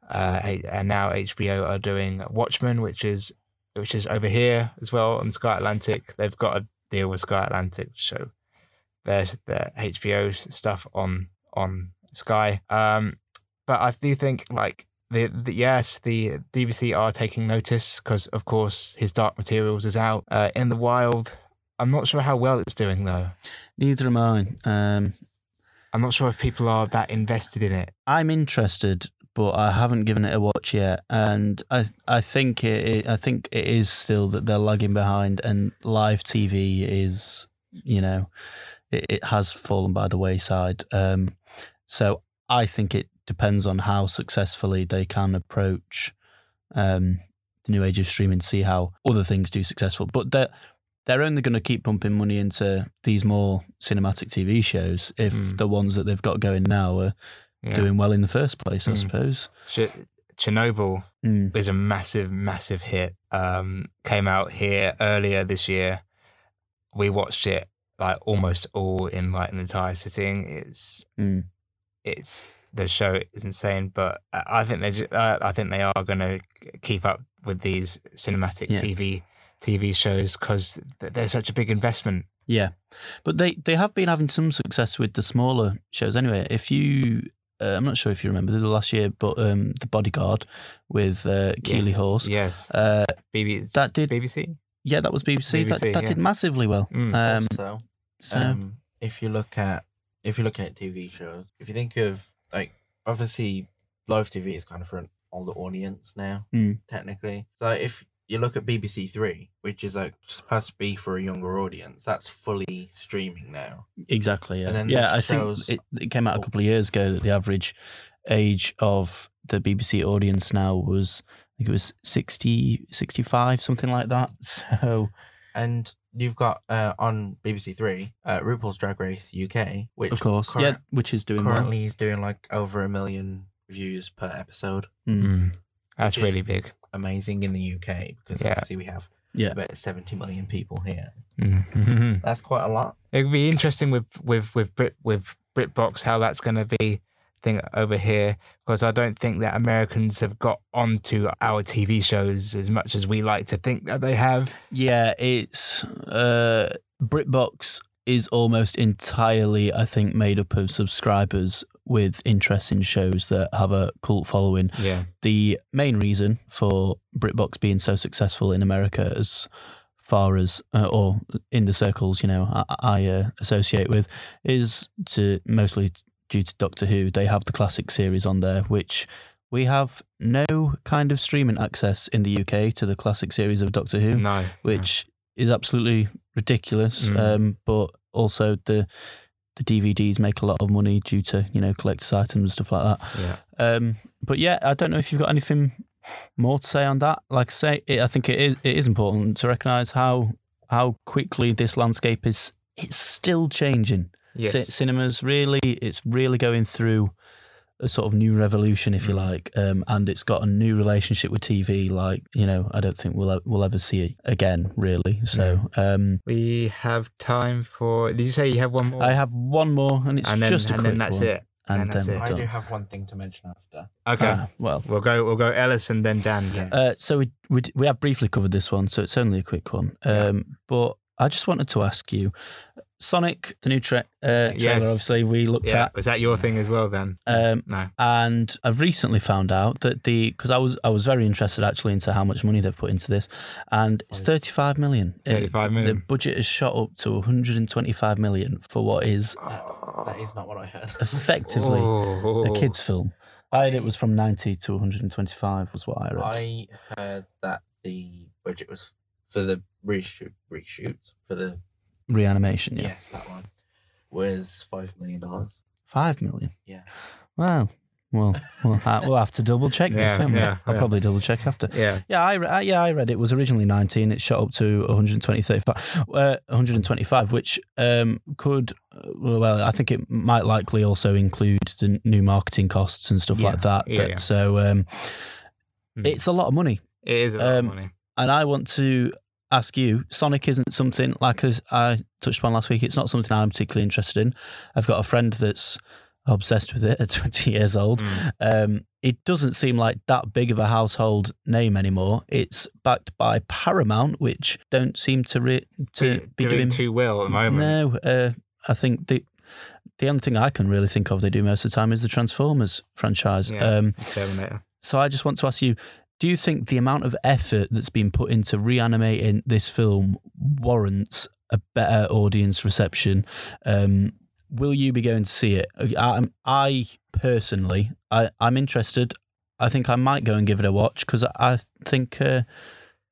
uh and now HBO are doing Watchmen, which is which is over here as well on Sky Atlantic. They've got a deal with Sky Atlantic show their their HBO stuff on on Sky. Um but I do think like the, the yes, the BBC are taking notice because of course his Dark Materials is out uh, in the wild. I'm not sure how well it's doing though. neither am I. Um, I'm not sure if people are that invested in it. I'm interested, but I haven't given it a watch yet, and I I think it, it I think it is still that they're lagging behind, and live TV is you know it, it has fallen by the wayside. Um, so I think it depends on how successfully they can approach um, the new age of streaming, see how other things do successful, but they're they're only going to keep pumping money into these more cinematic TV shows if Mm. the ones that they've got going now are Yeah. doing well in the first place, I Mm. suppose. Ch- Chernobyl Mm. is a massive, massive hit. Um, came out here earlier this year. We watched it like almost all in like an entire sitting. It's Mm. it's the show is insane, but I I think they ju- uh, I think they are going to keep up with these cinematic Yeah. TV TV shows because they're such a big investment. Yeah, but they they have been having some success with the smaller shows. Anyway, if you, uh, I'm not sure if you remember the last year, but um, the Bodyguard with uh, Keeley Yes. Hawes. Yes, Uh, BBC. that did- BBC. yeah, that was BBC. that that yeah. did massively well. Mm. Um, so, so um, if you look at if you're looking at TV shows, if you think of like obviously live TV is kind of for an older audience now, Mm. technically. So if you look at BBC Three, which is like supposed to be for a younger audience, that's fully streaming now. exactly. Yeah, And then yeah. I shows- think it, it came out a couple of years ago that the average age of the BBC audience now was. I think it was 60, 65, something like that. So, And you've got uh, on BBC Three, uh, RuPaul's Drag Race UK, which of course, current- yeah, which is doing well. currently is doing like over a million views per episode. Mm. Mm. That's really big. Amazing in the UK because Yeah. obviously we have Yeah. about seventy million people here. Mhm. That's quite a lot. It'd be interesting with with with Brit with BritBox how that's going to be thing over here because I don't think that Americans have got onto our TV shows as much as we like to think that they have. Yeah, it's uh, BritBox is almost entirely, I think, made up of subscribers with interest in shows that have a cult following. Yeah, The main reason for BritBox being so successful in America, as far as uh, or in the circles you know I, I uh, associate with, is to mostly due to Doctor Who. They have the classic series on there, which we have no kind of streaming access in the UK to the classic series of Doctor Who no, which is absolutely ridiculous. Mm. Um, but also the the DVDs make a lot of money due to you know collector's items and stuff like that. yeah, Um, but yeah, I don't know if you've got anything more to say on that. Like I say, it, I think it is it is important to recognise how how quickly this landscape is. It's still changing. Yes, Ci- cinemas really, it's really going through a sort of new revolution, if you Mm. like, um, and it's got a new relationship with TV. Like you know, I don't think we'll we'll ever see it again, really. So um, we have time for. Did you say you have one more? I have one more, and it's and then just a and quick then that's one, it. and and that's it. we're I do have one thing to mention after. Okay, Ah, well, we'll go. We'll go Ellis and then Dan. Yeah. Uh, so we, we we have briefly covered this one, so it's only a quick one. Yeah. Um, but I just wanted to ask you: Sonic, the new tra- uh, trailer, Yes. obviously we looked Yeah, at, was that your thing as well then? um, No. and I've recently found out that the because I was I was very interested actually into how much money they've put into this, and it's thirty five million. It- 35 million. The budget has shot up to one hundred and twenty five million for what is That is not what I heard. effectively Oh. a kids' film. I heard it was from ninety to one hundred and twenty five was what I read. I heard that the budget was for the reshoot, reshoot for the Reanimation, yeah, yes that one was five million dollars. five million. Yeah. Well, well, we'll, ha- we'll have to double check this. Yeah, won't we? yeah, I'll yeah. probably double check after. Yeah. Yeah, I, re- uh, yeah, I read it was originally 19. It shot up to 120, 35, uh, 125, which um, could, uh, well, I think it might likely also include the new marketing costs and stuff Yeah, like that. yeah, But, yeah. So um, Mm. it's a lot of money. It is a lot Um, of money. And I want to ask you Sonic isn't something, like as I touched upon last week, it's not something I'm particularly interested in. I've got a friend that's obsessed with it at 20 years old. Mm. Um, it doesn't seem like that big of a household name anymore. It's backed by Paramount, which don't seem to re- to Be- be doing, doing. too well at the moment. no, uh, I think the the only thing I can really think of they do most of the time is the Transformers franchise. Yeah. Um, Terminator. so I just want to ask you: Do you think the amount of effort that's been put into reanimating this film warrants a better audience reception? Um, will you be going to see it? I, I personally, I, I'm interested. I think I might go and give it a watch because I think uh,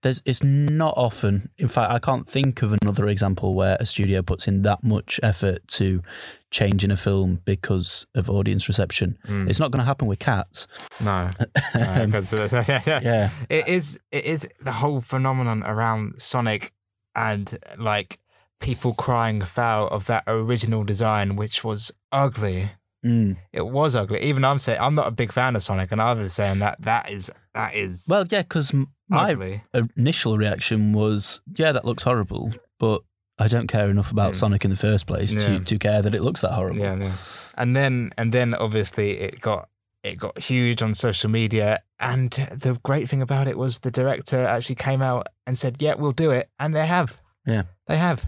there's it's not often. In fact, I can't think of another example where a studio puts in that much effort to changing a film because of audience reception. Mm. It's not going to happen with Cats. No, because yeah. it is. It is the whole phenomenon around Sonic and like people crying foul of that original design, which was ugly. Mm. It was ugly. Even I'm saying I'm not a big fan of Sonic, and I was saying that that is that is Well, yeah, because my ugly. initial reaction was, yeah, that looks horrible, but I don't care enough about Mm. Sonic in the first place Yeah. to, to care that it looks that horrible. Yeah, yeah. And then and then obviously it got it got huge on social media. And the great thing about it was the director actually came out and said, "Yeah, we'll do it," and they have. Yeah. they have.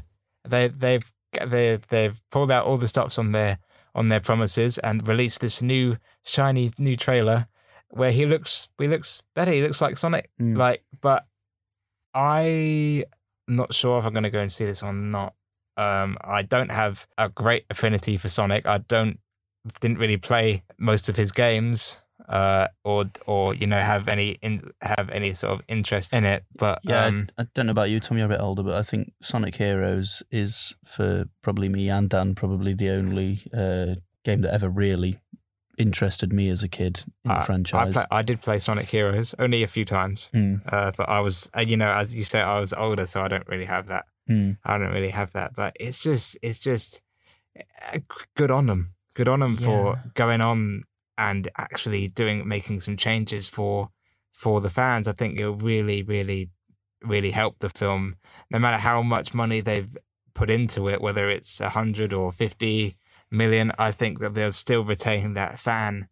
They they've they they've pulled out all the stops on their on their promises and released this new shiny new trailer where he looks he looks better. He looks like Sonic. Mm. Like, but I'm not sure if I'm going to go and see this or not. Um, I don't have a great affinity for Sonic. I don't didn't really play most of his games, uh, or or you know have any in, have any sort of interest in it. But Yeah, I- um, I, don't know about you, Tom. You're a bit older, but I think Sonic Heroes is for probably me and Dan probably the only uh, game that ever really interested me as a kid in the I- I franchise. play, I did play Sonic Heroes only a few times, Mm, uh, but I was uh, you know as you say I was older, so I don't really have that. mm. I don't really have that, but it's just it's just uh, good on them. Good on them for going on and actually doing making some changes for for the fans. I think it'll really, really, really help the film. No matter how much money they've put into it, whether it's a hundred or fifty million, I think that they'll still retain that fan.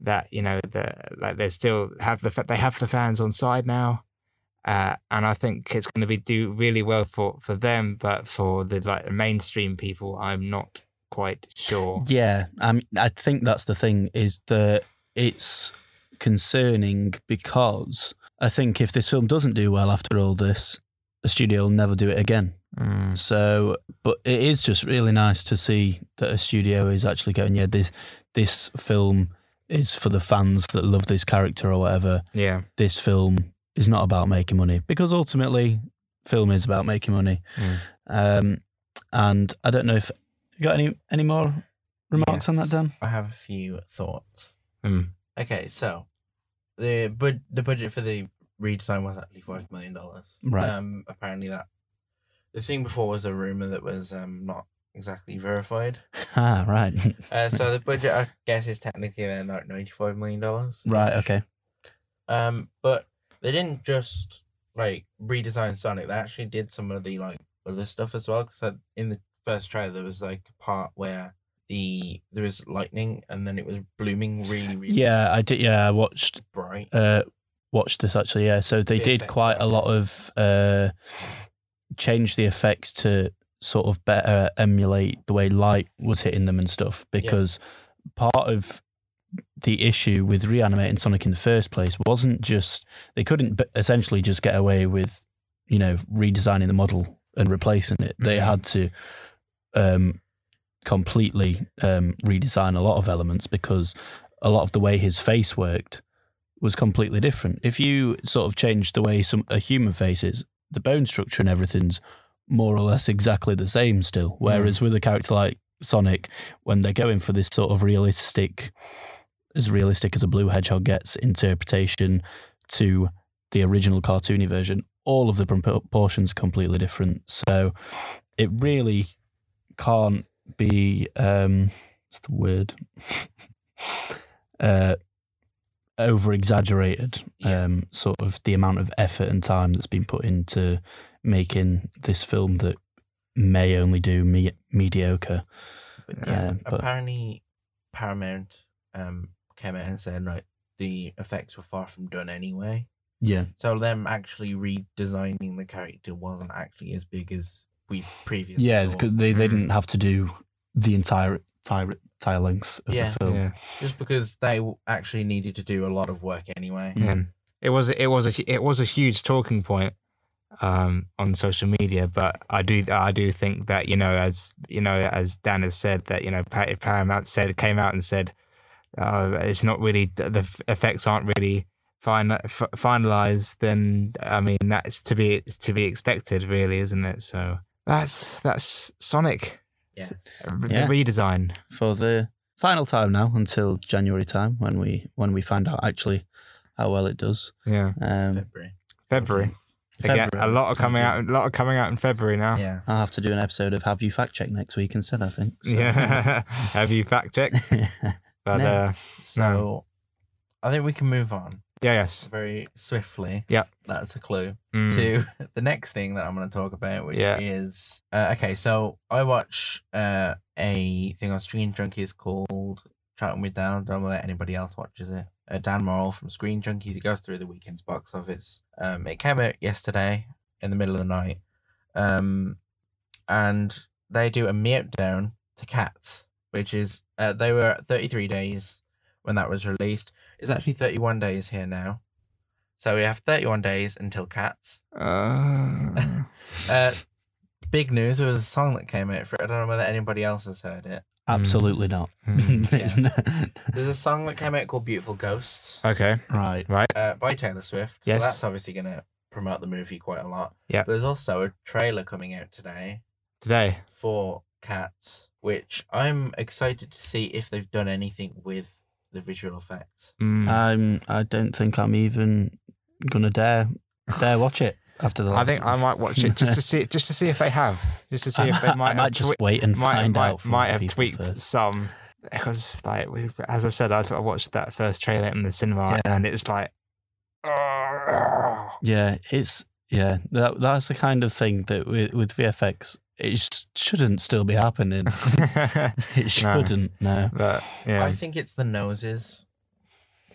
That you know, the like they still have the they have the fans on side now. Uh, and I think it's going to be do really well for, for them, but for the like mainstream people, I'm not quite sure. Yeah, I I think that's the thing is that it's concerning because I think if this film doesn't do well after all this, the studio will never do it again. Mm. So, but it is just really nice to see that a studio is actually going, yeah, this this film is for the fans that love this character or whatever. Yeah, This film is not about making money because ultimately, film is about making money. Mm. Um, and I don't know if you got any any more remarks on that, Dan. I have a few thoughts. Mm. Okay, so the bud the budget for the redesign was actually five million dollars. Right. Um, apparently that the thing before was a rumor that was um not exactly verified. Ah, right, Uh, so the budget I guess is technically then like ninety five million dollars. right, okay. Um, but they didn't just like redesign Sonic. They actually did some of the like other stuff as well. Because in the first trailer there was like a part where the there was lightning and then it was blooming really really Yeah, I did. Yeah, I watched bright. uh, watched this actually. Yeah, so they The did quite a lot of uh, change the effects to sort of better emulate the way light was hitting them and stuff because part of the issue with reanimating Sonic in the first place wasn't just they couldn't b- essentially just get away with you know redesigning the model and replacing it. They Mhm. had to um, completely um, redesign a lot of elements because a lot of the way his face worked was completely different. If you sort of change the way some a human face is, the bone structure and everything's more or less exactly the same still. Whereas with a character like Sonic, when they're going for this sort of realistic, as realistic as a blue hedgehog gets interpretation to the original cartoony version, all of the proportions are completely different. So it really can't be um what's the word? uh over exaggerated Yeah. um sort of the amount of effort and time that's been put into making this film that may only do me- mediocre. But Yeah, but- apparently Paramount um, came out and said like the effects were far from done anyway. Yeah. So them actually redesigning the character wasn't actually as big as we previously. Yeah, because they, they didn't have to do the entire entire, entire length of Yeah. the film. Yeah. just because they actually needed to do a lot of work anyway. Yeah. It was it was a it was a huge talking point um, on social media, but I do I do think that you know as you know as Dan has said that you know Paramount said came out and said uh, it's not really the effects aren't really fin- f- finalized, then I mean that's to be to be expected, really, isn't it? So that's that's Sonic, Yes. the Yeah. redesign. For the final time now until January time when we when we find out actually how well it does. Yeah, Um, February. February. Again, a lot of coming out, a lot of coming out in February now. Yeah. I'll have to do an episode of Have You Fact Checked next week instead, I think. So- Yeah. Have you fact checked? But No. uh, So I think we can move on yeah, yes. very swiftly. Yeah. That's a clue. Mm. to the next thing that I'm going to talk about, which Yeah. is uh, okay. So I watch uh, a thing on Screen Junkies called Charting with Dan. Don't let anybody else watches it. Uh, Dan Murrell from Screen Junkies. He goes through the weekend's box office. Um, it came out yesterday in the middle of the night, um, and they do a meltdown to Cats, which is uh, they were at 33 days when that was released. It's actually 31 days here now. So we have 31 days until Cats. Uh, Uh, big news. There was a song that came out for it. I don't know whether anybody else has heard it. Absolutely not. mm. It's not- There's a song that came out called "Beautiful Ghosts" okay. right. Right. uh, by Taylor Swift. Yes. So that's obviously going to promote the movie quite a lot. Yeah. There's also a trailer coming out today Today. for Cats, which I'm excited to see if they've done anything with the visual effects. Mm. I'm. I don't think I'm even gonna dare dare watch it after the. I last think I might watch it just to see just to see if they have, just to see I if they might, I might have just twe- wait and might, find might, out. might have tweaked first. some because like we, as I said, I, I watched that first trailer in the cinema Yeah. and it's like. Yeah, it's yeah. That that's the kind of thing that with, with VFX it shouldn't still be happening. it shouldn't. No. but yeah, I think it's the noses.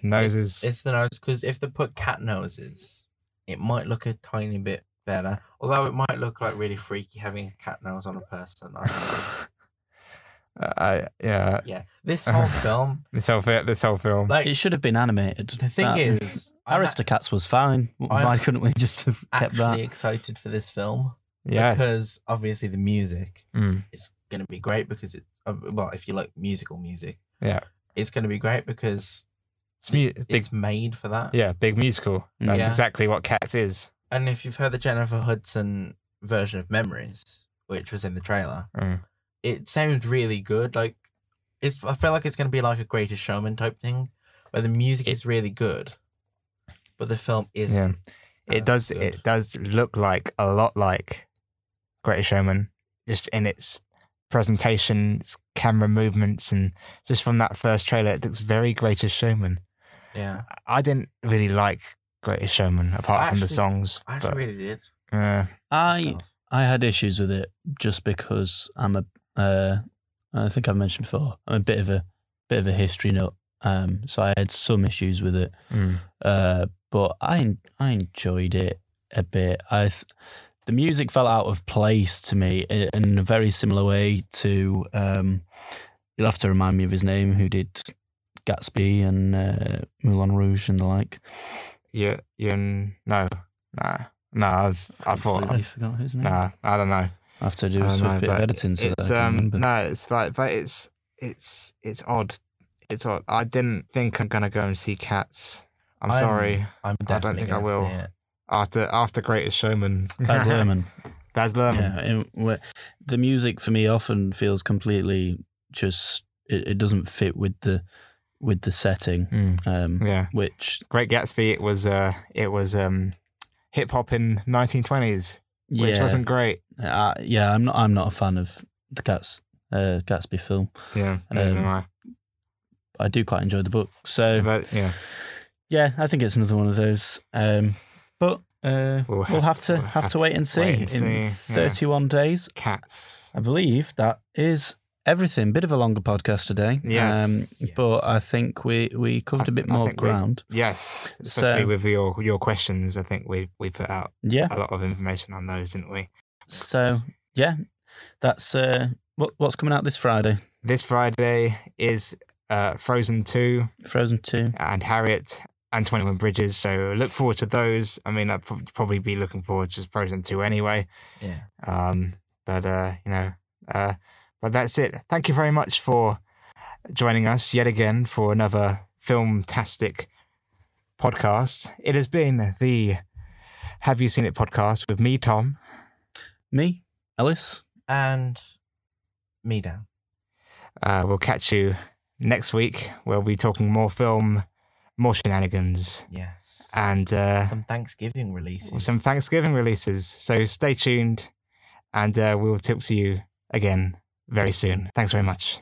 noses. It's the nose because if they put cat noses, it might look a tiny bit better. Although it might look like really freaky having a cat nose on a person. I don't. I yeah. yeah, this whole film, This whole fi- this whole film. like It should have been animated. the thing That- is, I'm Aristocats was fine. Why I'm couldn't we just have kept actually that? excited for this film yeah. because obviously the music Mm. is going to be great because it's uh, well, if you like musical music, Yeah. it's going to be great because It's mu- big. it's made for that. Yeah, big musical. That's Yeah. exactly what Cats is. And if you've heard the Jennifer Hudson version of Memories, which was in the trailer, Mm. it sounds really good. Like it's, I feel like it's going to be like a Greatest Showman type thing, where the music It- is really good, but the film isn't. Yeah. It does. good. It does look like a lot like Greatest Showman, just in its presentation, its camera movements, and just from that first trailer, it looks very Greatest Showman. Yeah, I didn't really like Greatest Showman apart from the songs, I actually but really did. uh, I. I had issues with it just because I'm a uh, I think I've mentioned before I'm a bit of a bit of a history nut. Um, so I had some issues with it. mm, Uh, but I I enjoyed it a bit. I th- the music felt out of place to me in a very similar way to. Um, you'll have to remind me of his name, who did Gatsby and uh, Moulin Rouge and the like. You, you, no, nah, no. I was, I thought, Completely forgot his name. nah, I don't know. I have to do I a don't swift know, bit of editing so that it's can um, no, it's like, but it's, it's, it's odd. It's odd. I didn't think I'm gonna go and see Cats. I'm, I'm- sorry. I'm I don't think I gonna will. After after Greatest Showman, Baz Luhrmann. Baz Luhrmann. Yeah, the music for me often feels completely just it, it doesn't fit with the with the setting. Mm, Um, yeah. which Great Gatsby. It was uh, it was um, hip hop in 1920s, which yeah, wasn't great. uh, yeah, I'm not I'm not a fan of the Gats uh, Gatsby film. Yeah, Um, I. I do quite enjoy the book, so but yeah, yeah, I think it's another one of those. Um, but uh, We'll we'll, have have, to- have, have to wait and see. wait and In see, yeah. 31 days, Cats. I believe that is everything. Bit of a longer podcast today. Yes. Um, but I think we, we covered a I- bit I more ground. Yes, especially So- with your your questions. I think we we put out Yeah. a lot of information on those, didn't we? So yeah, that's uh, what what's coming out this Friday. This Friday is uh, Frozen Two Frozen Two. and Harriet and Twenty One Bridges. So look forward to those. I mean, I'd probably be looking forward to Frozen Two anyway. Yeah. Um, but uh, you know, uh, but that's it. Thank you very much for joining us yet again for another filmtastic podcast. It has been the Have You Seen It podcast with me, Tom. Me, Ellis. And me Dan. Uh, we'll catch you next week. We'll be talking more film, more shenanigans, Yes. and uh, Some Thanksgiving releases. some Thanksgiving releases. So stay tuned, and uh, we'll talk to you again very soon. Thanks very much.